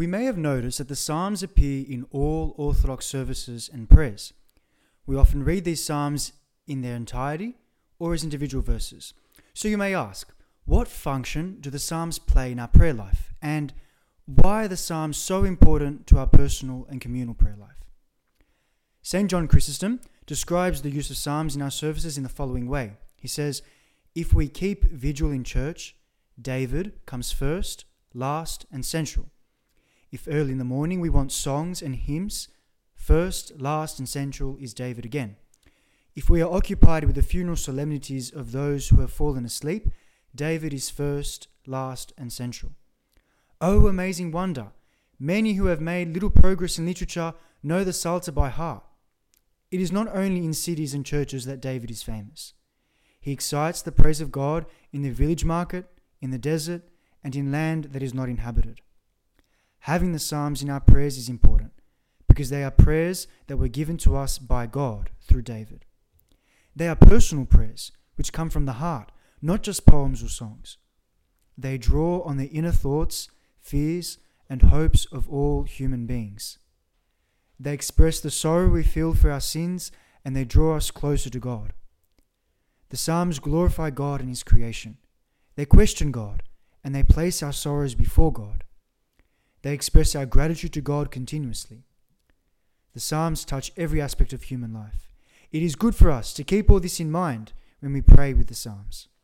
We may have noticed that the Psalms appear in all Orthodox services and prayers. We often read these Psalms in their entirety or as individual verses. So you may ask, what function do the Psalms play in our prayer life? And why are the Psalms so important to our personal and communal prayer life? St. John Chrysostom describes the use of Psalms in our services in the following way. He says, If we keep vigil in church, David comes first, last, and central. If early in the morning we want songs and hymns, first, last, and central is David again. If we are occupied with the funeral solemnities of those who have fallen asleep, David is first, last, and central. Oh, amazing wonder! Many who have made little progress in literature know the Psalter by heart. It is not only in cities and churches that David is famous. He excites the praise of God in the village market, in the desert, and in land that is not inhabited. Having the Psalms in our prayers is important because they are prayers that were given to us by God through David. They are personal prayers which come from the heart, not just poems or songs. They draw on the inner thoughts, fears, and hopes of all human beings. They express the sorrow we feel for our sins and they draw us closer to God. The Psalms glorify God and His creation. They question God and they place our sorrows before God. They express our gratitude to God continuously. The Psalms touch every aspect of human life. It is good for us to keep all this in mind when we pray with the Psalms.